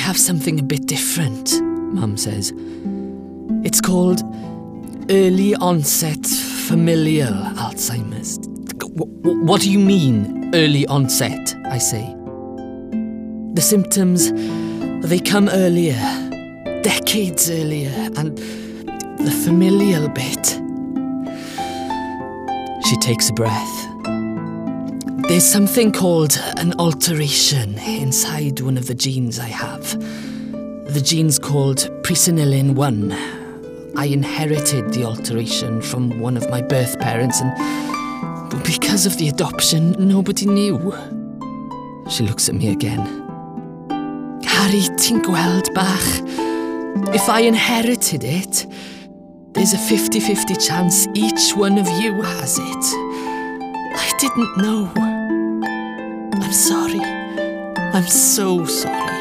have something a bit different, Mum says. It's called early onset familial Alzheimer's. What do you mean, early onset? I say. The symptoms, they come earlier, decades earlier, and the familial bit. She takes a breath. There's something called an alteration inside one of the genes I have. The gene's called presenilin 1. I inherited the alteration from one of my birth parents, and because of the adoption, nobody knew. She looks at me again. Harry, ti'n bach? If I inherited it, there's a 50 50 chance each one of you has it. I didn't know. I'm sorry. I'm so sorry.